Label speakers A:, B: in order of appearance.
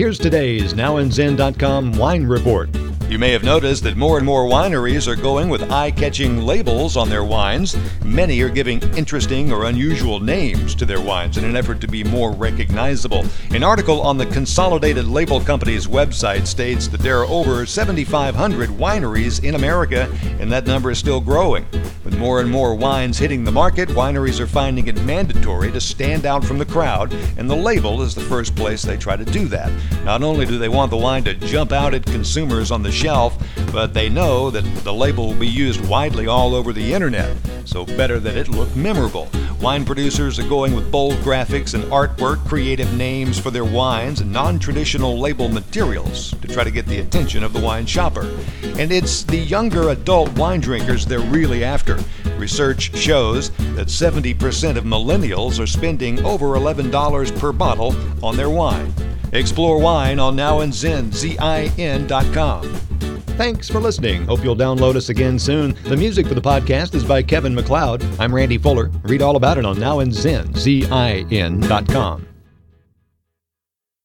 A: Here's today's NowAndZin.com wine report. You may have noticed that more and more wineries are going with eye catching labels on their wines. Many are giving interesting or unusual names to their wines in an effort to be more recognizable. An article on the Consolidated Label Company's website states that there are over 7,500 wineries in America, and that number is still growing. More and more wines hitting the market, wineries are finding it mandatory to stand out from the crowd, and the label is the first place they try to do that. Not only do they want the wine to jump out at consumers on the shelf, but they know that the label will be used widely all over the internet, so better that it look memorable. Wine producers are going with bold graphics and artwork, creative names for their wines, and non traditional label materials to try to get the attention of the wine shopper. And it's the younger adult wine drinkers they're really after. Research shows that 70% of millennials are spending over $11 per bottle on their wine. Explore wine on nowandzin.com. Thanks for listening. Hope you'll download us again soon. The music for the podcast is by Kevin MacLeod. I'm Randy Fuller. Read all about it on nowandzin.com.